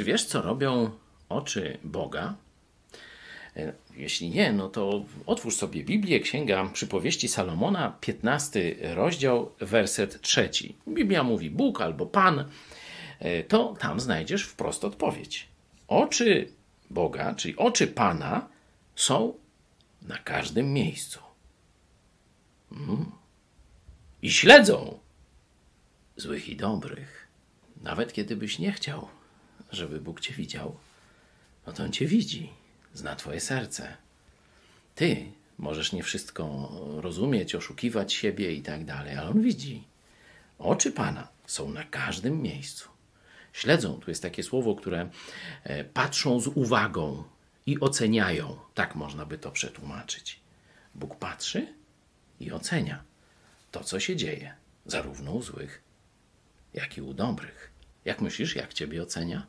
Czy wiesz, co robią oczy Boga? E, Jeśli nie, no to otwórz sobie Biblię, Księga Przypowieści Salomona, 15 rozdział, werset trzeci. Biblia mówi Bóg albo Pan, E, to tam znajdziesz wprost odpowiedź. Oczy Boga, czyli oczy Pana, są na każdym miejscu. Mm. I śledzą złych i dobrych. Nawet kiedy byś nie chciał, żeby Bóg cię widział, no to on cię widzi, zna twoje serce. Ty możesz nie wszystko rozumieć, oszukiwać siebie i tak dalej, ale on widzi. Oczy Pana są na każdym miejscu. Śledzą, tu jest takie słowo, które e, patrzą z uwagą i oceniają. Tak można by to przetłumaczyć. Bóg patrzy i ocenia to, co się dzieje, zarówno u złych, jak i u dobrych. Jak myślisz, jak ciebie ocenia?